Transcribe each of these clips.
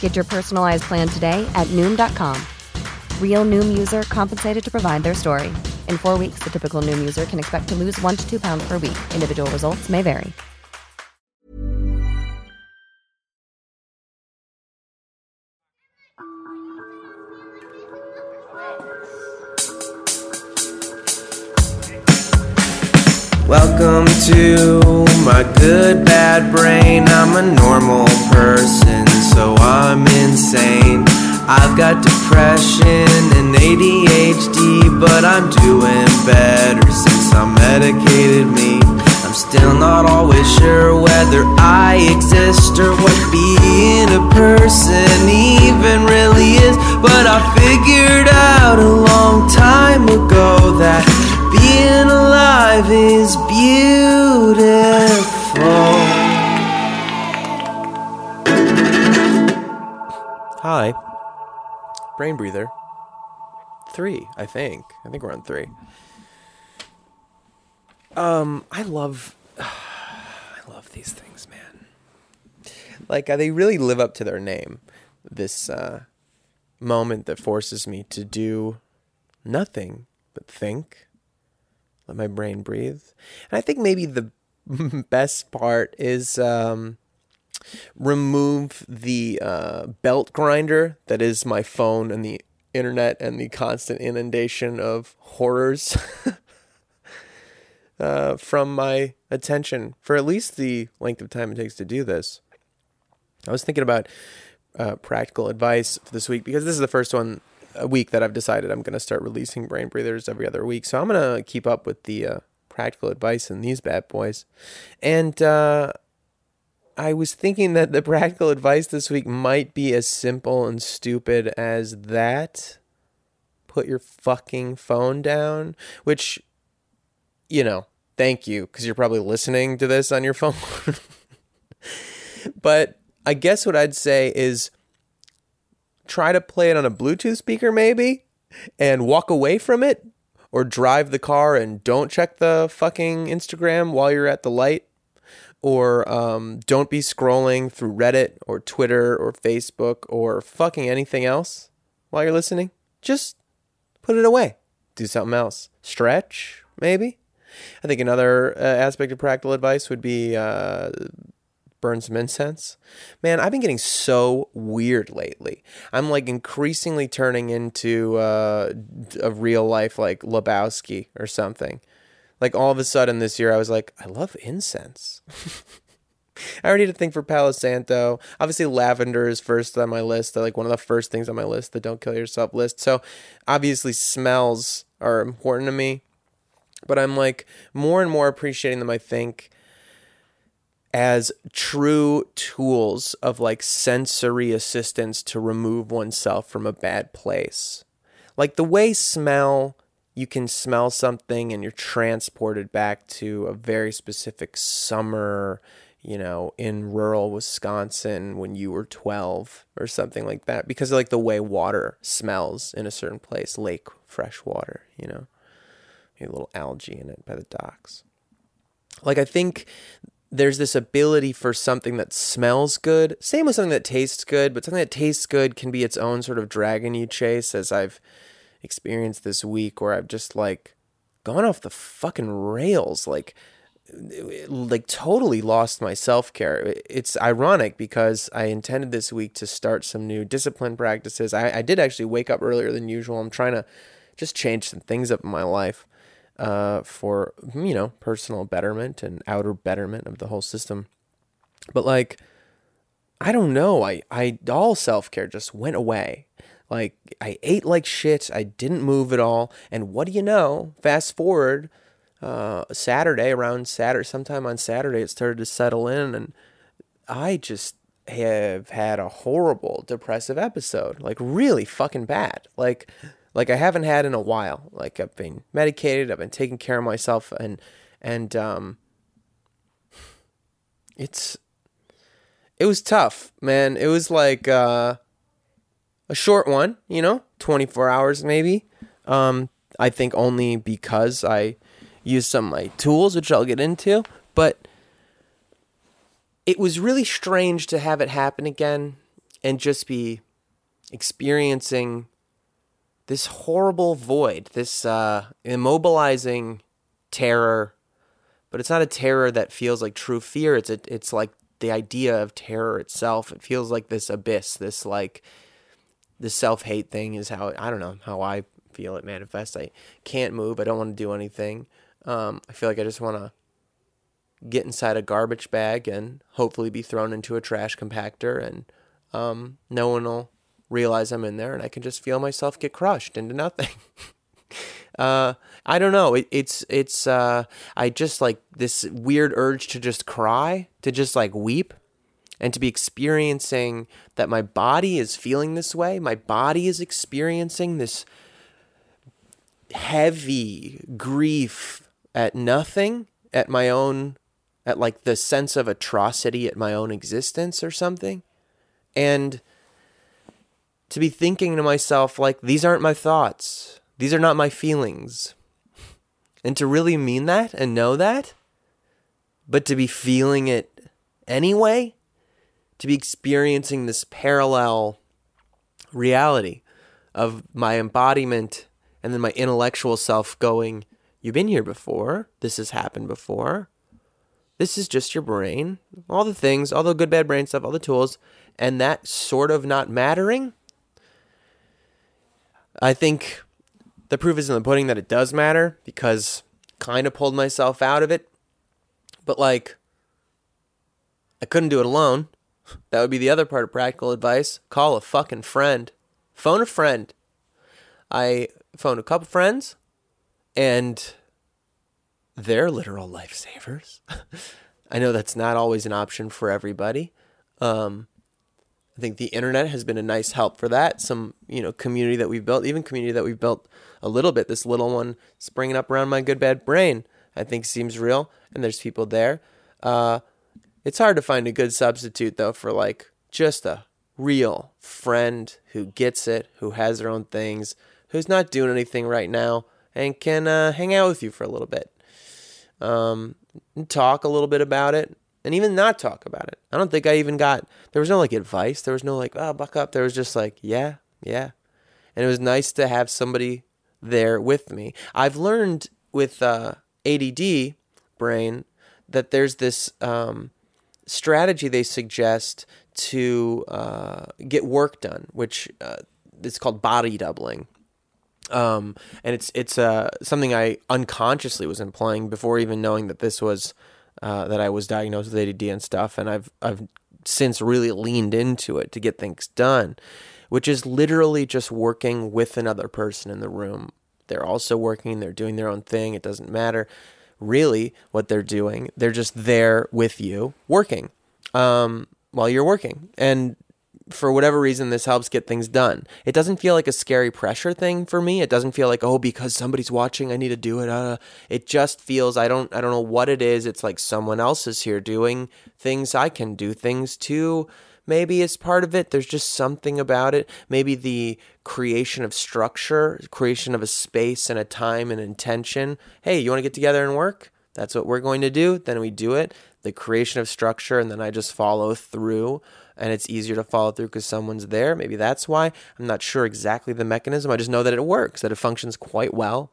Get your personalized plan today at Noom.com. Real Noom user compensated to provide their story. In four weeks, the typical Noom user can expect to lose one to two pounds per week. Individual results may vary. Welcome to my good bad brain. I'm a normal person, so I'm insane. I've got depression and ADHD, but I'm doing better since I medicated me. I'm still not always sure whether I exist or what being a person even really is. But I figured out a long time ago that being alive is beautiful. Hi. Brain breather. Three, I think. I think we're on three. Um, I love, I love these things, man. Like uh, they really live up to their name. This uh, moment that forces me to do nothing but think, let my brain breathe. And I think maybe the best part is um, remove the uh, belt grinder that is my phone and the internet and the constant inundation of horrors uh, from my attention for at least the length of time it takes to do this. I was thinking about uh, practical advice for this week because this is the first one a week that I've decided I'm going to start releasing brain breathers every other week. So I'm going to keep up with the uh, practical advice in these bad boys. And uh, I was thinking that the practical advice this week might be as simple and stupid as that. Put your fucking phone down, which, you know, thank you, because you're probably listening to this on your phone. but I guess what I'd say is try to play it on a Bluetooth speaker, maybe, and walk away from it, or drive the car and don't check the fucking Instagram while you're at the light, or um, don't be scrolling through Reddit or Twitter or Facebook or fucking anything else while you're listening. Just put it away. Do something else. Stretch, maybe. I think another uh, aspect of practical advice would be uh, burn some incense. Man, I've been getting so weird lately. I'm like increasingly turning into uh, a real life like Lebowski or something. Like all of a sudden this year, I was like, I love incense. I already had a thing for Palo Santo. Obviously, lavender is first on my list. Like one of the first things on my list, the don't kill yourself list. So obviously, smells are important to me. But I'm like more and more appreciating them, I think, as true tools of like sensory assistance to remove oneself from a bad place. Like the way smell, you can smell something and you're transported back to a very specific summer, you know, in rural Wisconsin when you were 12 or something like that because of like the way water smells in a certain place, lake fresh water, you know. A little algae in it by the docks. Like I think there's this ability for something that smells good, same with something that tastes good, but something that tastes good can be its own sort of dragon you chase, as I've experienced this week, where I've just like gone off the fucking rails. Like like totally lost my self care. It's ironic because I intended this week to start some new discipline practices. I, I did actually wake up earlier than usual. I'm trying to just change some things up in my life uh, for you know personal betterment and outer betterment of the whole system. But like, I don't know. I I all self care just went away. Like I ate like shit. I didn't move at all. And what do you know? Fast forward uh, Saturday around Saturday, sometime on Saturday, it started to settle in, and I just have had a horrible depressive episode, like really fucking bad, like like I haven't had in a while. Like I've been medicated, I've been taking care of myself, and and um, it's it was tough, man. It was like uh, a short one, you know, twenty four hours maybe. Um, I think only because I use some of my tools, which I'll get into. But it was really strange to have it happen again and just be experiencing this horrible void, this uh, immobilizing terror. But it's not a terror that feels like true fear. It's a, it's like the idea of terror itself. It feels like this abyss, this like the self hate thing is how I don't know how I feel it manifests. I can't move. I don't want to do anything. Um, I feel like I just want to get inside a garbage bag and hopefully be thrown into a trash compactor, and um, no one will realize I'm in there, and I can just feel myself get crushed into nothing. uh, I don't know. It, it's it's. Uh, I just like this weird urge to just cry, to just like weep, and to be experiencing that my body is feeling this way. My body is experiencing this heavy grief at nothing, at my own, at like the sense of atrocity at my own existence or something. And to be thinking to myself, like, these aren't my thoughts, these are not my feelings. And to really mean that and know that, but to be feeling it anyway, to be experiencing this parallel reality of my embodiment and then my intellectual self going, You've been here before. This has happened before. This is just your brain. All the things, all the good, bad brain stuff, all the tools, and that sort of not mattering. I think the proof is in the pudding that it does matter because kind of pulled myself out of it. But like, I couldn't do it alone. That would be the other part of practical advice. Call a fucking friend. Phone a friend. I phoned a couple friends and they're literal lifesavers. I know that's not always an option for everybody. Um, I think the internet has been a nice help for that. Some, you know, community that we've built, even community that we've built a little bit. This little one springing up around my good bad brain, I think seems real, and there's people there. Uh, it's hard to find a good substitute though for like just a real friend who gets it, who has their own things, who's not doing anything right now, and can uh, hang out with you for a little bit. Um, talk a little bit about it, and even not talk about it. I don't think I even got, there was no like advice. There was no like, oh, buck up. There was just like, yeah, yeah. And it was nice to have somebody there with me. I've learned with uh, ADD brain that there's this um, strategy they suggest to uh, get work done, which uh, it's called body doubling. Um, and it's it's uh, something I unconsciously was employing before even knowing that this was uh, that I was diagnosed with ADD and stuff. And I've I've since really leaned into it to get things done, which is literally just working with another person in the room. They're also working. They're doing their own thing. It doesn't matter really what they're doing. They're just there with you working um, while you're working. And for whatever reason, this helps get things done. It doesn't feel like a scary pressure thing for me. It doesn't feel like oh because somebody's watching, I need to do it. Uh, it just feels I don't I don't know what it is. It's like someone else is here doing things. I can do things too. Maybe it's part of it. There's just something about it. Maybe the creation of structure, creation of a space and a time and intention. Hey, you want to get together and work? That's what we're going to do. Then we do it. The creation of structure, and then I just follow through and it's easier to follow through because someone's there. Maybe that's why. I'm not sure exactly the mechanism. I just know that it works, that it functions quite well.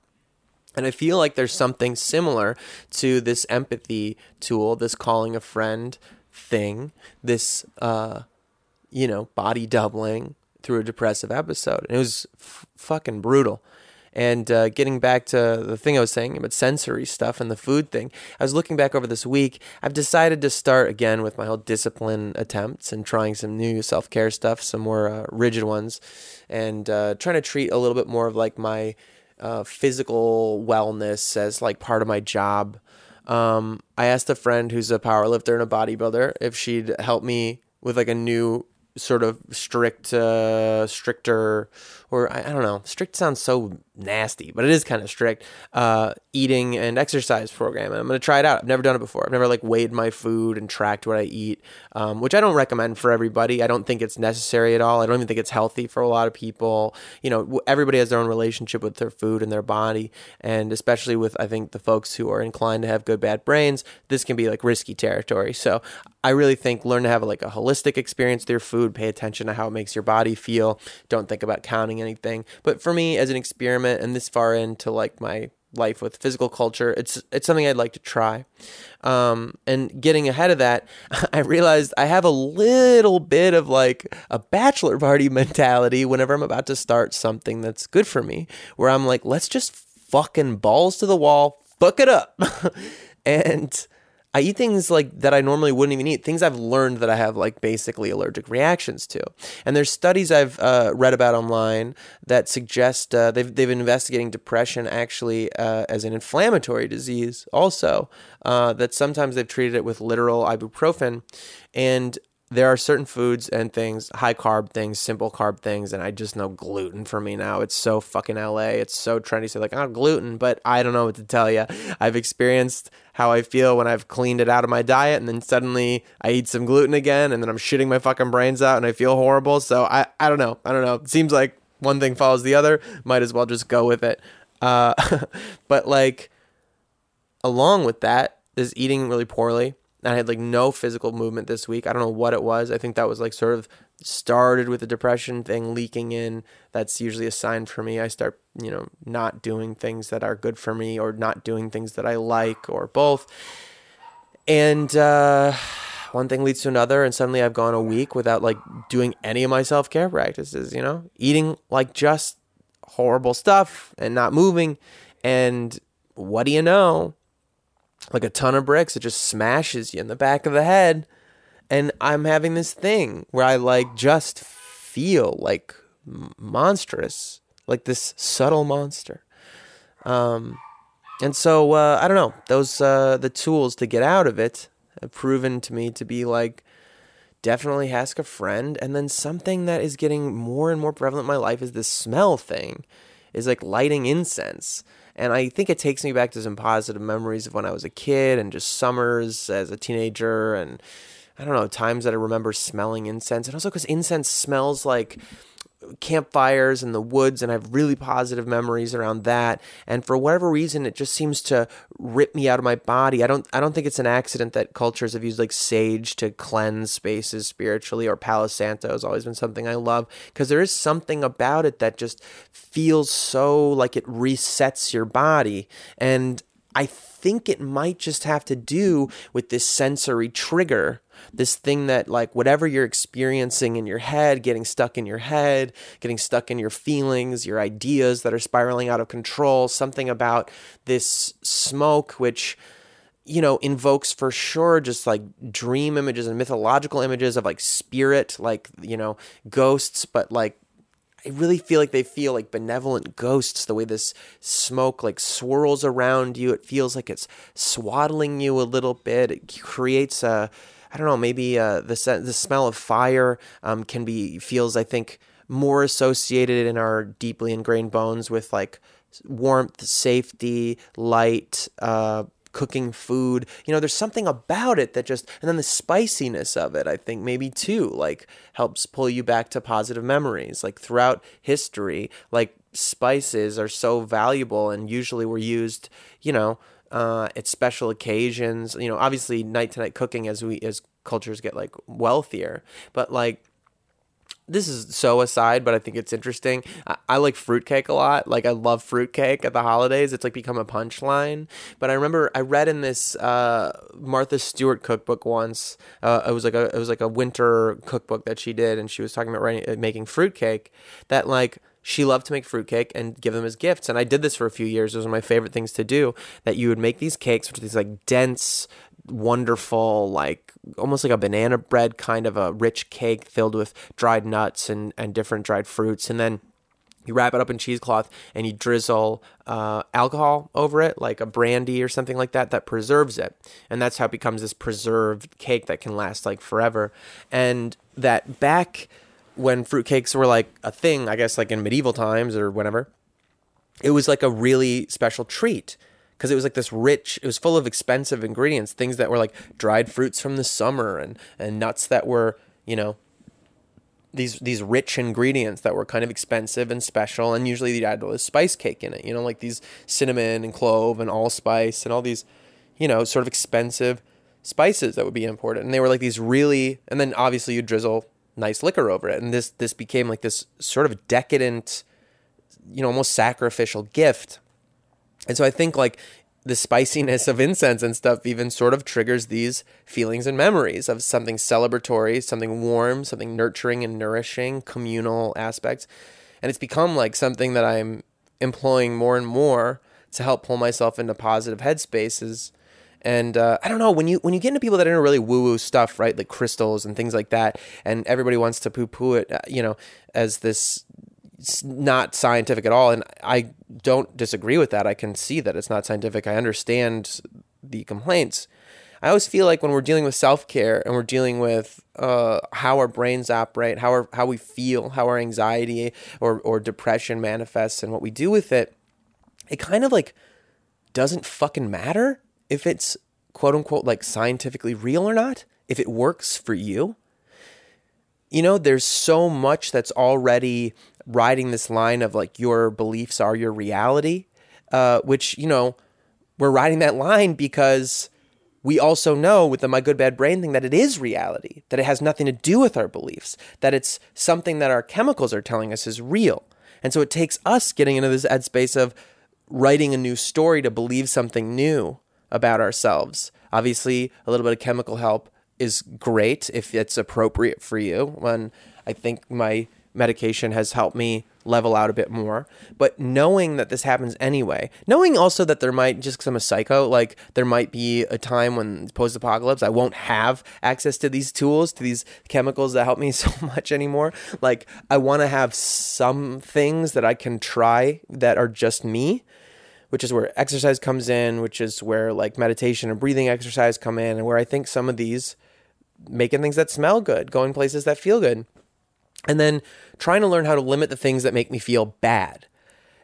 And I feel like there's something similar to this empathy tool, this calling a friend thing, this, uh, you know, body doubling through a depressive episode. And it was f- fucking brutal. And uh, getting back to the thing I was saying about sensory stuff and the food thing, I was looking back over this week. I've decided to start again with my whole discipline attempts and trying some new self care stuff, some more uh, rigid ones, and uh, trying to treat a little bit more of like my uh, physical wellness as like part of my job. Um, I asked a friend who's a powerlifter and a bodybuilder if she'd help me with like a new sort of strict, uh, stricter, or I, I don't know, strict sounds so nasty, but it is kind of strict uh, eating and exercise program. And I'm going to try it out. I've never done it before. I've never like weighed my food and tracked what I eat, um, which I don't recommend for everybody. I don't think it's necessary at all. I don't even think it's healthy for a lot of people. You know, everybody has their own relationship with their food and their body. And especially with, I think, the folks who are inclined to have good, bad brains, this can be like risky territory. So I really think learn to have like a holistic experience with your food, pay attention to how it makes your body feel. Don't think about counting anything. But for me, as an experiment, and this far into like my life with physical culture, it's it's something I'd like to try. Um, and getting ahead of that, I realized I have a little bit of like a bachelor party mentality whenever I'm about to start something that's good for me, where I'm like, let's just fucking balls to the wall, fuck it up, and I eat things like that I normally wouldn't even eat, things I've learned that I have like basically allergic reactions to. And there's studies I've uh, read about online that suggest uh, they've, they've been investigating depression actually uh, as an inflammatory disease also, uh, that sometimes they've treated it with literal ibuprofen. And there are certain foods and things, high carb things, simple carb things, and I just know gluten for me now. It's so fucking LA. It's so trendy to say like, oh, gluten, but I don't know what to tell you. I've experienced how I feel when I've cleaned it out of my diet, and then suddenly I eat some gluten again, and then I'm shitting my fucking brains out, and I feel horrible. So I, I don't know. I don't know. It seems like one thing follows the other. Might as well just go with it. Uh, but like, along with that, is eating really poorly I had like no physical movement this week. I don't know what it was. I think that was like sort of started with the depression thing leaking in. That's usually a sign for me. I start, you know, not doing things that are good for me or not doing things that I like or both. And uh, one thing leads to another. And suddenly I've gone a week without like doing any of my self care practices, you know, eating like just horrible stuff and not moving. And what do you know? Like a ton of bricks. It just smashes you in the back of the head. And I'm having this thing where I like just feel like monstrous, like this subtle monster. Um, and so uh, I don't know. Those uh, the tools to get out of it have proven to me to be like definitely ask a friend, and then something that is getting more and more prevalent in my life is this smell thing, is like lighting incense. And I think it takes me back to some positive memories of when I was a kid and just summers as a teenager and I don't know, times that I remember smelling incense. And also because incense smells like campfires in the woods and I have really positive memories around that. And for whatever reason it just seems to rip me out of my body. I don't I don't think it's an accident that cultures have used like sage to cleanse spaces spiritually or Palo Santo has always been something I love because there is something about it that just feels so like it resets your body. And I think it might just have to do with this sensory trigger this thing that like whatever you're experiencing in your head getting stuck in your head getting stuck in your feelings your ideas that are spiraling out of control something about this smoke which you know invokes for sure just like dream images and mythological images of like spirit like you know ghosts but like I really feel like they feel like benevolent ghosts the way this smoke like swirls around you. It feels like it's swaddling you a little bit. It creates a I don't know, maybe uh, the the smell of fire um, can be feels I think more associated in our deeply ingrained bones with like warmth, safety, light, uh, cooking food. You know, there's something about it that just, and then the spiciness of it, I think maybe too, like helps pull you back to positive memories. Like throughout history, like spices are so valuable and usually were used, you know, uh, at special occasions. You know, obviously night to night cooking as we as cultures get like wealthier, but like this is so aside, but I think it's interesting. I, I like fruitcake a lot. Like I love fruitcake at the holidays. It's like become a punchline. But I remember I read in this uh, Martha Stewart cookbook once. Uh, it was like a it was like a winter cookbook that she did, and she was talking about writing, uh, making fruitcake. That like she loved to make fruitcake and give them as gifts. And I did this for a few years. Those were my favorite things to do. That you would make these cakes, which are these like dense, wonderful, like almost like a banana bread kind of a rich cake filled with dried nuts and, and different dried fruits. And then you wrap it up in cheesecloth and you drizzle uh, alcohol over it, like a brandy or something like that, that preserves it. And that's how it becomes this preserved cake that can last like forever. And that back when fruitcakes were like a thing, I guess like in medieval times or whenever, it was like a really special treat because it was like this rich it was full of expensive ingredients things that were like dried fruits from the summer and and nuts that were you know these these rich ingredients that were kind of expensive and special and usually you'd add a spice cake in it you know like these cinnamon and clove and allspice and all these you know sort of expensive spices that would be imported and they were like these really and then obviously you drizzle nice liquor over it and this this became like this sort of decadent you know almost sacrificial gift and so I think like the spiciness of incense and stuff even sort of triggers these feelings and memories of something celebratory, something warm, something nurturing and nourishing, communal aspects. And it's become like something that I'm employing more and more to help pull myself into positive headspaces. And uh, I don't know when you when you get into people that are into really woo woo stuff, right, like crystals and things like that, and everybody wants to poo poo it, uh, you know, as this not scientific at all. And I don't disagree with that. I can see that it's not scientific. I understand the complaints. I always feel like when we're dealing with self care and we're dealing with uh, how our brains operate, how our, how we feel, how our anxiety or or depression manifests, and what we do with it, it kind of like doesn't fucking matter if it's quote unquote like scientifically real or not. If it works for you, you know, there's so much that's already riding this line of like your beliefs are your reality, uh, which, you know, we're riding that line because we also know with the my good bad brain thing that it is reality, that it has nothing to do with our beliefs, that it's something that our chemicals are telling us is real. And so it takes us getting into this headspace of writing a new story to believe something new about ourselves. Obviously, a little bit of chemical help is great if it's appropriate for you. When I think my medication has helped me level out a bit more. But knowing that this happens anyway, knowing also that there might, just because I'm a psycho, like there might be a time when post apocalypse, I won't have access to these tools, to these chemicals that help me so much anymore. Like I want to have some things that I can try that are just me. Which is where exercise comes in, which is where like meditation and breathing exercise come in, and where I think some of these making things that smell good, going places that feel good. And then trying to learn how to limit the things that make me feel bad.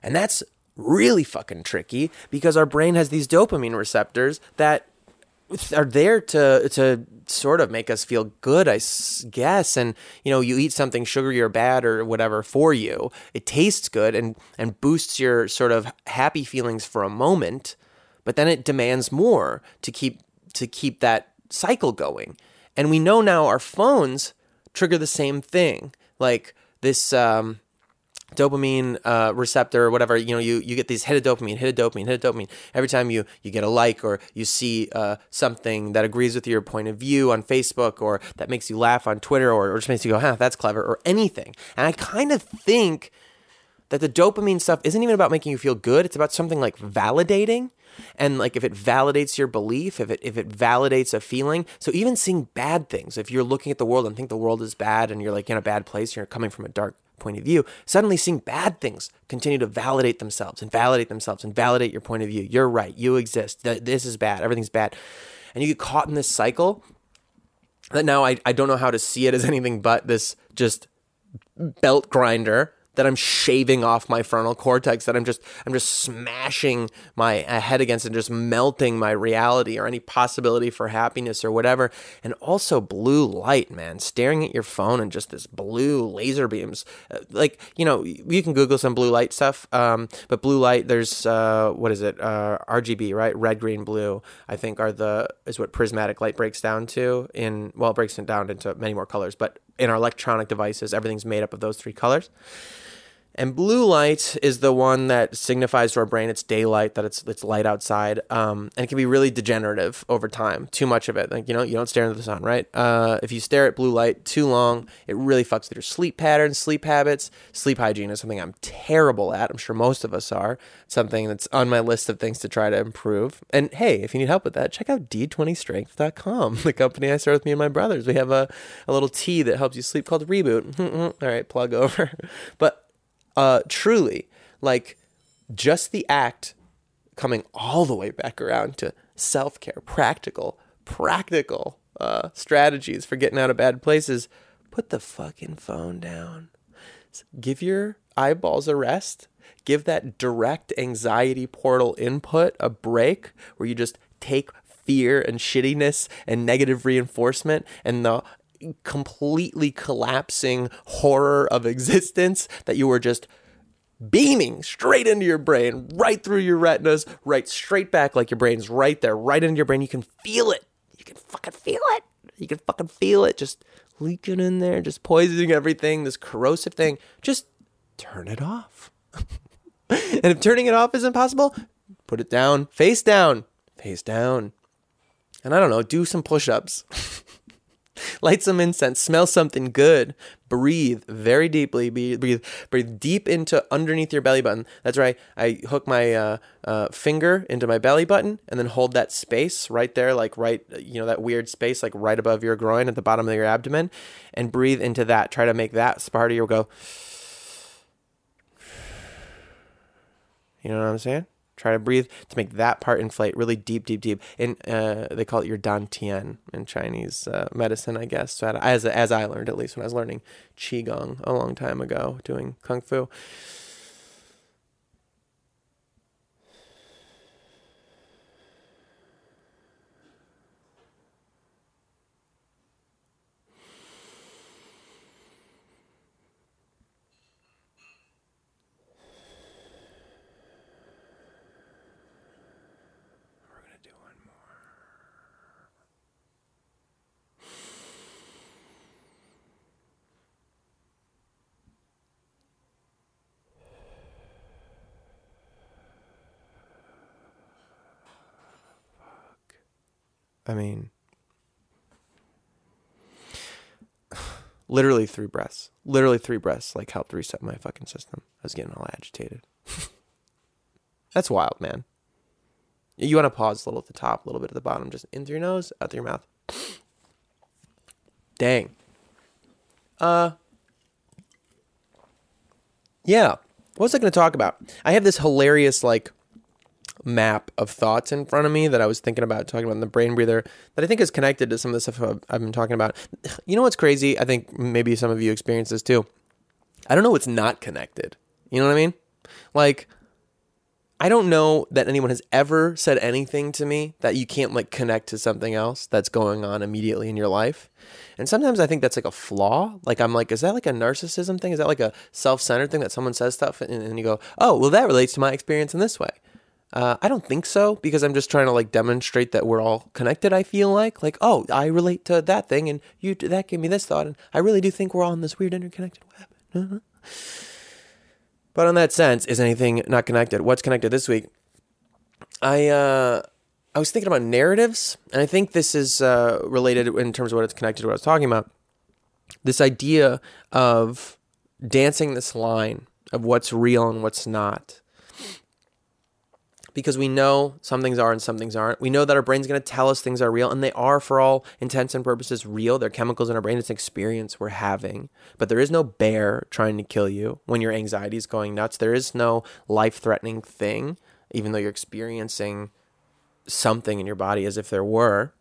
And that's really fucking tricky because our brain has these dopamine receptors that are there to to sort of make us feel good, I guess. And you know, you eat something sugary or bad or whatever for you, it tastes good and and boosts your sort of happy feelings for a moment, but then it demands more to keep to keep that cycle going. And we know now our phones trigger the same thing. Like this um, dopamine uh, receptor or whatever, you know, you, you get these hit a dopamine, hit a dopamine, hit a dopamine. Every time you, you get a like or you see uh, something that agrees with your point of view on Facebook or that makes you laugh on Twitter or, or just makes you go, huh, that's clever or anything. And I kind of think that the dopamine stuff isn't even about making you feel good. It's about something like validating and like if it validates your belief if it if it validates a feeling so even seeing bad things if you're looking at the world and think the world is bad and you're like in a bad place you're coming from a dark point of view suddenly seeing bad things continue to validate themselves and validate themselves and validate your point of view. You're right. You exist. This is bad. Everything's bad. And you get caught in this cycle that now I, I don't know how to see it as anything but this just belt grinder that I'm shaving off my frontal cortex, that I'm just I'm just smashing my head against and just melting my reality or any possibility for happiness or whatever. And also blue light, man, staring at your phone and just this blue laser beams. Uh, like you know, you can Google some blue light stuff, um, but blue light, there's uh, what is it? Uh, RGB, right? Red, green, blue. I think are the is what prismatic light breaks down to. In well, it breaks it down into many more colors, but in our electronic devices, everything's made up of those three colors. And blue light is the one that signifies to our brain it's daylight, that it's it's light outside, um, and it can be really degenerative over time. Too much of it, like you know, you don't stare into the sun, right? Uh, if you stare at blue light too long, it really fucks with your sleep patterns, sleep habits. Sleep hygiene is something I'm terrible at. I'm sure most of us are. Something that's on my list of things to try to improve. And hey, if you need help with that, check out D20Strength.com, the company I started with me and my brothers. We have a, a little tea that helps you sleep called Reboot. All right, plug over, but uh, truly, like just the act coming all the way back around to self care, practical, practical uh, strategies for getting out of bad places. Put the fucking phone down. Give your eyeballs a rest. Give that direct anxiety portal input a break where you just take fear and shittiness and negative reinforcement and the completely collapsing horror of existence that you were just beaming straight into your brain, right through your retinas, right straight back like your brain's right there, right into your brain. You can feel it. You can fucking feel it. You can fucking feel it just leaking in there, just poisoning everything, this corrosive thing. Just turn it off. and if turning it off is impossible, put it down, face down, face down. And I don't know, do some push ups. Light some incense, smell something good, breathe very deeply, breathe, breathe deep into underneath your belly button. That's right. I hook my uh, uh, finger into my belly button and then hold that space right there, like right, you know, that weird space, like right above your groin at the bottom of your abdomen, and breathe into that. Try to make that part of your go. You know what I'm saying? Try to breathe to make that part inflate really deep, deep, deep. And uh, they call it your dantian in Chinese uh, medicine, I guess. So as as I learned, at least when I was learning qigong a long time ago, doing kung fu. I mean, literally three breaths. Literally three breaths like helped reset my fucking system. I was getting all agitated. That's wild, man. You want to pause a little at the top, a little bit at the bottom, just in through your nose, out through your mouth. Dang. Uh Yeah. What was I going to talk about? I have this hilarious like map of thoughts in front of me that I was thinking about talking about in the brain breather that I think is connected to some of the stuff I've, I've been talking about. You know what's crazy? I think maybe some of you experience this too. I don't know what's not connected. You know what I mean? Like, I don't know that anyone has ever said anything to me that you can't like connect to something else that's going on immediately in your life. And sometimes I think that's like a flaw. Like I'm like, is that like a narcissism thing? Is that like a self-centered thing that someone says stuff and, and you go, oh, well, that relates to my experience in this way. Uh, I don't think so because I'm just trying to like demonstrate that we're all connected. I feel like like oh I relate to that thing and you that gave me this thought and I really do think we're all in this weird interconnected web. Uh-huh. But on that sense, is anything not connected? What's connected this week? I uh, I was thinking about narratives, and I think this is uh, related in terms of what it's connected to what I was talking about. This idea of dancing this line of what's real and what's not because we know some things are and some things aren't. We know that our brain's going to tell us things are real, and they are, for all intents and purposes, real. They're chemicals in our brain. It's an experience we're having. But there is no bear trying to kill you when your anxiety is going nuts. There is no life threatening thing, even though you're experiencing something in your body as if there were.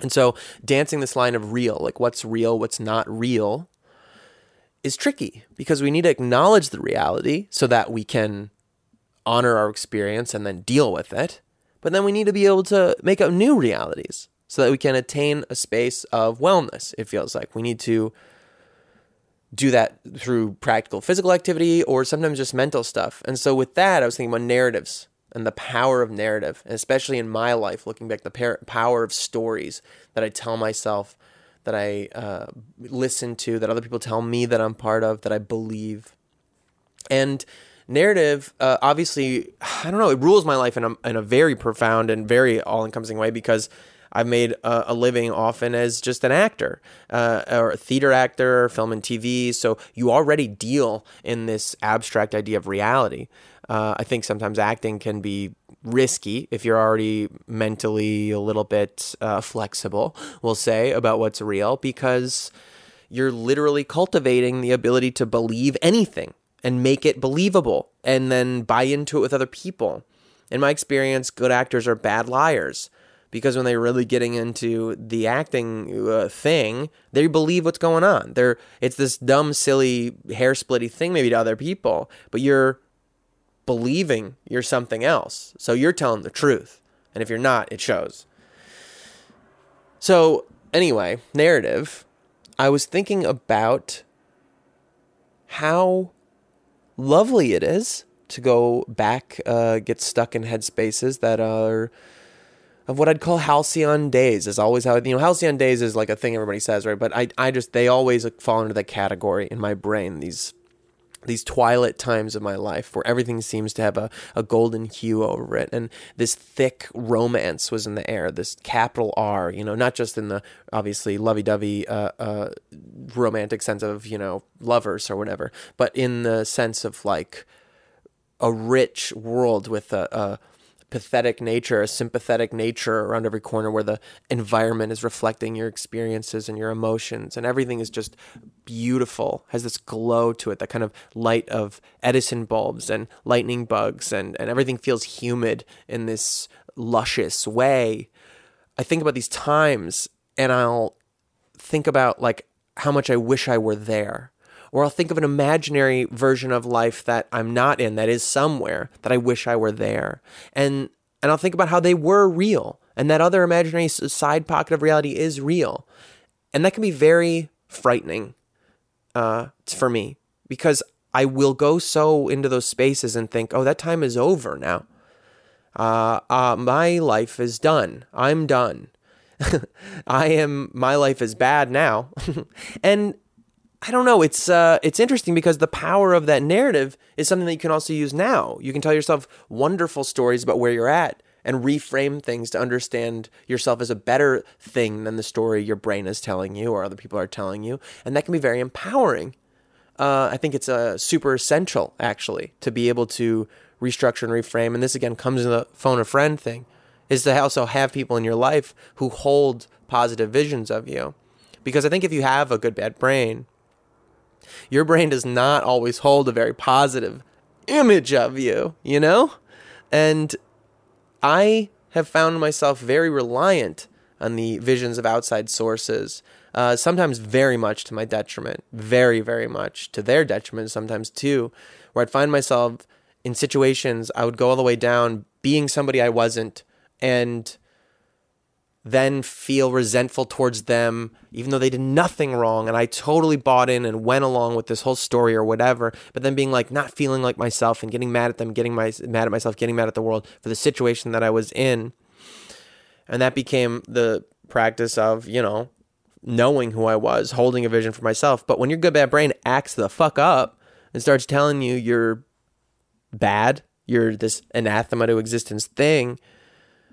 And so, dancing this line of real, like what's real, what's not real, is tricky because we need to acknowledge the reality so that we can honor our experience and then deal with it. But then we need to be able to make up new realities so that we can attain a space of wellness. It feels like we need to do that through practical physical activity or sometimes just mental stuff. And so with that, I was thinking about narratives and the power of narrative, and especially in my life, looking back, the power of stories that I tell myself that I uh, listen to, that other people tell me that I'm part of, that I believe. And narrative, uh, obviously, I don't know, it rules my life in a, in a very profound and very all encompassing way because I've made a, a, living often as just an actor uh, or a theater actor, film and TV. So you already deal in this abstract idea of reality. Uh, I think sometimes acting can be risky if you're already mentally a little bit uh, flexible, we'll say, about what's real because you're literally cultivating the ability to believe anything and make it believable and then buy into it with other people. In my experience, good actors are bad liars because when they're really getting into the acting uh, thing, they believe what's going on. They're it's this dumb, silly, hair splitty thing maybe to other people, but you're believing you're something else. So you're telling the truth. And if you're not, it shows. So, anyway, narrative. I was thinking about how lovely it is to go back, uh, get stuck in headspaces that are of what I'd call halcyon days. Is always how you know halcyon days is like a thing everybody says, right? But I I just they always fall into that category in my brain. These these twilight times of my life where everything seems to have a, a golden hue over it. And this thick romance was in the air this capital r you know not just in the obviously lovey-dovey uh, uh, romantic sense of you know lovers or whatever but in the sense of like a rich world with a, a pathetic nature, a sympathetic nature around every corner where the environment is reflecting your experiences and your emotions and everything is just beautiful, has this glow to it, that kind of light of Edison bulbs and lightning bugs and, and everything feels humid in this luscious way. I think about these times and I'll think about like how much I wish I were there or I'll think of an imaginary version of life that I'm not in, that is somewhere, that I wish I were there. And and I'll think about how they were real, and that other imaginary side pocket of reality is real. And that can be very frightening uh, for me because I will go so into those spaces and think, oh, that time is over now. Uh, uh, my life is done. I'm done. I am, my life is bad now. and I don't know. It's uh, it's interesting because the power of that narrative is something that you can also use now. You can tell yourself wonderful stories about where you're at and reframe things to understand yourself as a better thing than the story your brain is telling you or other people are telling you, and that can be very empowering. Uh, I think it's uh, super essential actually to be able to restructure and reframe. And this again comes in the phone a friend thing, is to also have people in your life who hold positive visions of you, because I think if you have a good bad brain your brain does not always hold a very positive image of you, you know? And I have found myself very reliant on the visions of outside sources, uh, sometimes very much to my detriment, very, very much to their detriment, sometimes too, where I'd find myself in situations I would go all the way down being somebody I wasn't and then feel resentful towards them, even though they did nothing wrong. And I totally bought in and went along with this whole story or whatever. But then being like, not feeling like myself and getting mad at them, getting my, mad at myself, getting mad at the world for the situation that I was in. And that became the practice of, you know, knowing who I was, holding a vision for myself. But when your good bad brain acts the fuck up and starts telling you you're bad, you're this anathema to existence thing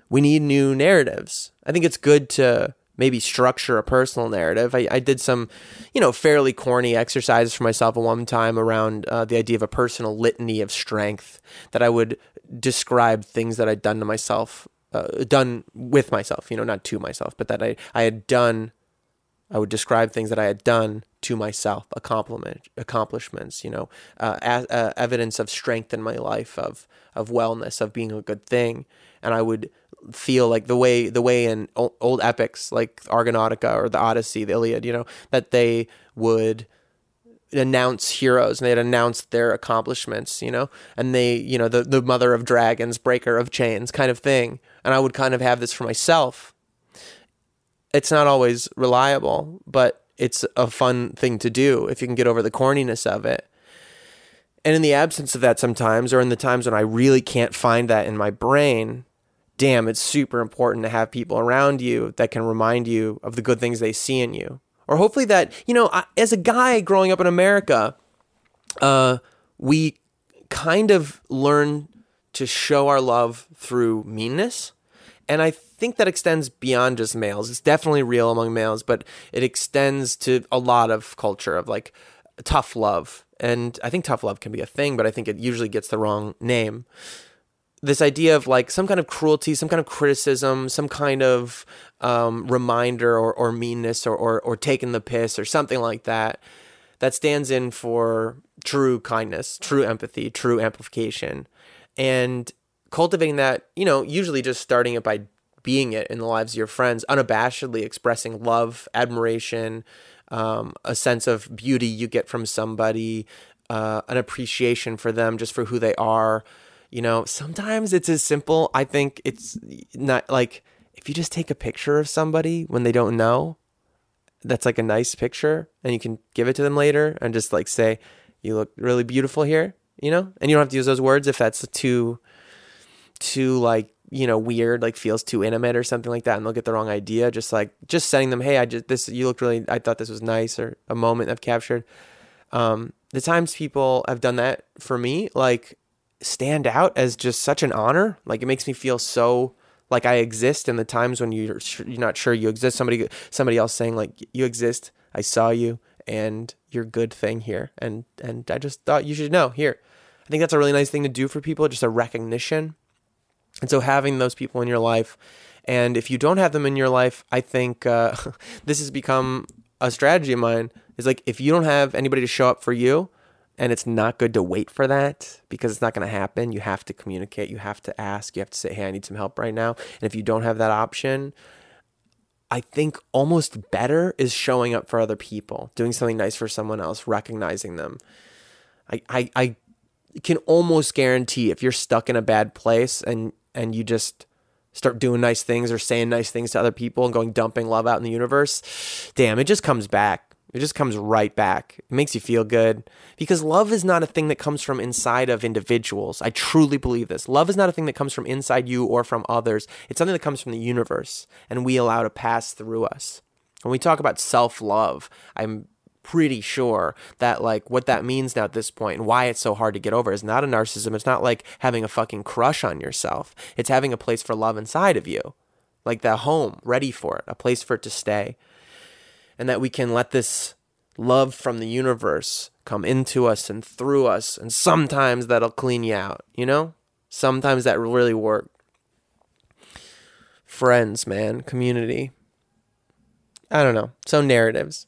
we need new narratives. I think it's good to maybe structure a personal narrative. I, I did some, you know, fairly corny exercises for myself at one time around uh, the idea of a personal litany of strength that I would describe things that I'd done to myself, uh, done with myself, you know, not to myself, but that I, I had done. I would describe things that I had done to myself, accomplishment, accomplishments, you know, uh, uh, evidence of strength in my life, of of wellness, of being a good thing, and I would feel like the way the way in old epics like Argonautica or the Odyssey, the Iliad, you know, that they would announce heroes and they'd announce their accomplishments, you know, and they, you know, the the mother of dragons, breaker of chains, kind of thing. And I would kind of have this for myself. It's not always reliable, but it's a fun thing to do if you can get over the corniness of it. And in the absence of that sometimes, or in the times when I really can't find that in my brain, damn, it's super important to have people around you that can remind you of the good things they see in you. or hopefully that you know I, as a guy growing up in america uh, we kind of learn to show our love through meanness. And i think that extends beyond just males. It's definitely real among males but it extends to a lot of culture of like tough love. And i think tough love can be a thing but i think it usually gets the wrong name this idea of like some kind of cruelty, some kind of criticism, some kind of um, reminder or, or meanness or, or, or taking the piss or something like that, that stands in for true kindness, true empathy, true amplification. And cultivating that, you know, usually just starting it by being it in the lives of your friends, unabashedly expressing love, admiration, um, a sense of beauty you get from somebody, uh, an appreciation for them just for who they are you know, sometimes it's as simple. I think it's not like if you just take a picture of somebody when they don't know, that's like a nice picture and you can give it to them later and just like say, you look really beautiful here, you know? And you don't have to use those words if that's too, too like, you know, weird, like feels too intimate or something like that. And they'll get the wrong idea. Just like, just sending them, hey, I just, this, you looked really, I thought this was nice or a moment I've captured. Um, the times people have done that for me, like stand out as just such an honor. Like it makes me feel so like I exist in the times when you're you're not sure you exist. Somebody somebody else saying like you exist. I saw you and you're good thing here. And and I just thought you should know here. I think that's a really nice thing to do for people, just a recognition. And so having those people in your life, and if you don't have them in your life, I think uh, this has become a strategy of mine. Is like if you don't have anybody to show up for you, and it's not good to wait for that because it's not going to happen. You have to communicate. You have to ask. You have to say, hey, I need some help right now. And if you don't have that option, I think almost better is showing up for other people, doing something nice for someone else, recognizing them. I, I, I can almost guarantee if you're stuck in a bad place and, and you just start doing nice things or saying nice things to other people and going dumping love out in the universe, damn, it just comes back. It just comes right back. It makes you feel good because love is not a thing that comes from inside of individuals. I truly believe this. Love is not a thing that comes from inside you or from others. It's something that comes from the universe and we allow to pass through us. When we talk about self-love, I'm pretty sure that like what that means now at this point and why it's so hard to get over is not a narcissism. It's not like having a fucking crush on yourself. It's having a place for love inside of you. Like the home, ready for it, a place for it to stay and that we can let this love from the universe come into us and through us. And sometimes that'll clean you out, you know? Sometimes that really work. Friends, man, community. I don't know. So narratives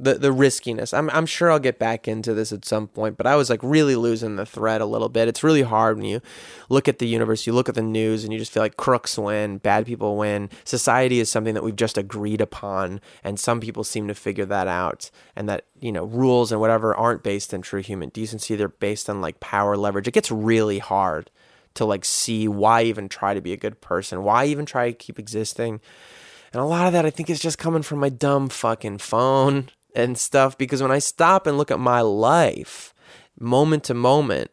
the the riskiness. I'm I'm sure I'll get back into this at some point, but I was like really losing the thread a little bit. It's really hard when you look at the universe, you look at the news, and you just feel like crooks win, bad people win. Society is something that we've just agreed upon, and some people seem to figure that out, and that you know rules and whatever aren't based in true human decency. They're based on like power leverage. It gets really hard to like see why even try to be a good person, why even try to keep existing. And a lot of that I think is just coming from my dumb fucking phone and stuff because when I stop and look at my life moment to moment,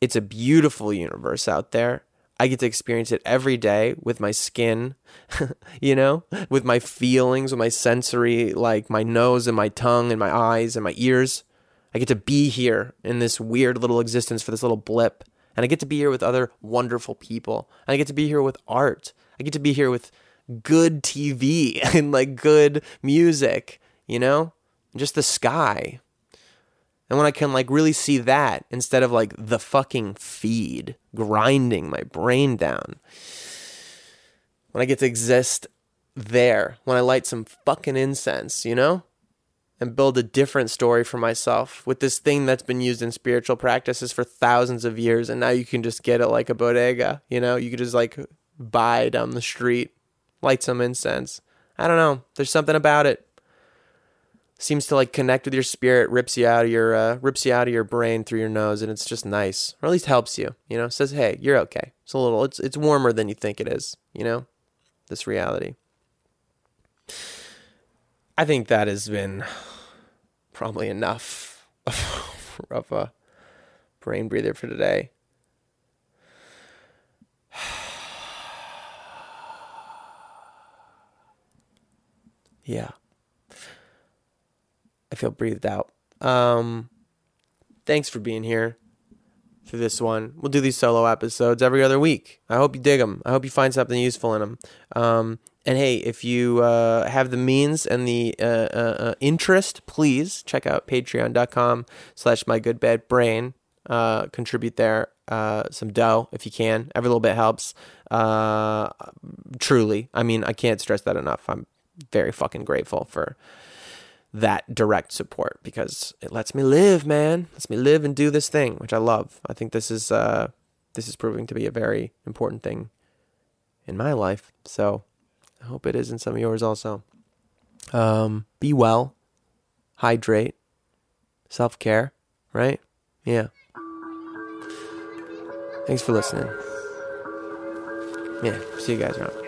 it's a beautiful universe out there. I get to experience it every day with my skin, you know, with my feelings, with my sensory, like my nose and my tongue and my eyes and my ears. I get to be here in this weird little existence for this little blip. And I get to be here with other wonderful people. And I get to be here with art. I get to be here with good TV and like good music, you know? Just the sky. And when I can like really see that instead of like the fucking feed grinding my brain down. When I get to exist there, when I light some fucking incense, you know? And build a different story for myself with this thing that's been used in spiritual practices for thousands of years. And now you can just get it like a bodega, you know? You can just like buy down the street light some incense. I don't know. There's something about it. Seems to like connect with your spirit, rips you out of your uh, rips you out of your brain through your nose, and it's just nice, or at least helps you. You know, says, "Hey, you're okay." It's a little, it's it's warmer than you think it is. You know, this reality. I think that has been probably enough of a brain breather for today. Yeah. I feel breathed out. Um, thanks for being here for this one. We'll do these solo episodes every other week. I hope you dig them. I hope you find something useful in them. Um, and hey, if you uh, have the means and the uh, uh, uh interest, please check out patreon.com slash my good brain. Uh, contribute there uh, some dough if you can. Every little bit helps. truly. I mean, I can't stress that enough. I'm very fucking grateful for that direct support because it lets me live, man. It lets me live and do this thing, which I love. I think this is uh, this is proving to be a very important thing in my life. So I hope it is in some of yours also. Um, be well, hydrate, self care, right? Yeah. Thanks for listening. Yeah, see you guys around.